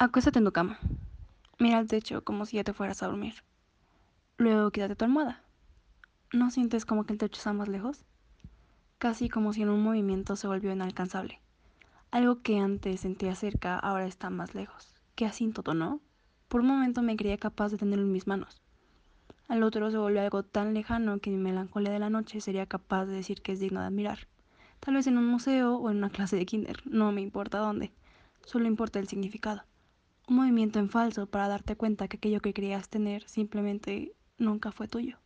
Acuéstate en tu cama. Mira al techo como si ya te fueras a dormir. Luego quítate tu almohada. ¿No sientes como que el techo está más lejos? Casi como si en un movimiento se volvió inalcanzable. Algo que antes sentía cerca ahora está más lejos. Qué asíntoto, ¿no? Por un momento me creía capaz de tenerlo en mis manos. Al otro se volvió algo tan lejano que mi melancolía de la noche sería capaz de decir que es digno de admirar. Tal vez en un museo o en una clase de kinder, no me importa dónde, solo importa el significado. Un movimiento en falso para darte cuenta que aquello que creías tener simplemente nunca fue tuyo.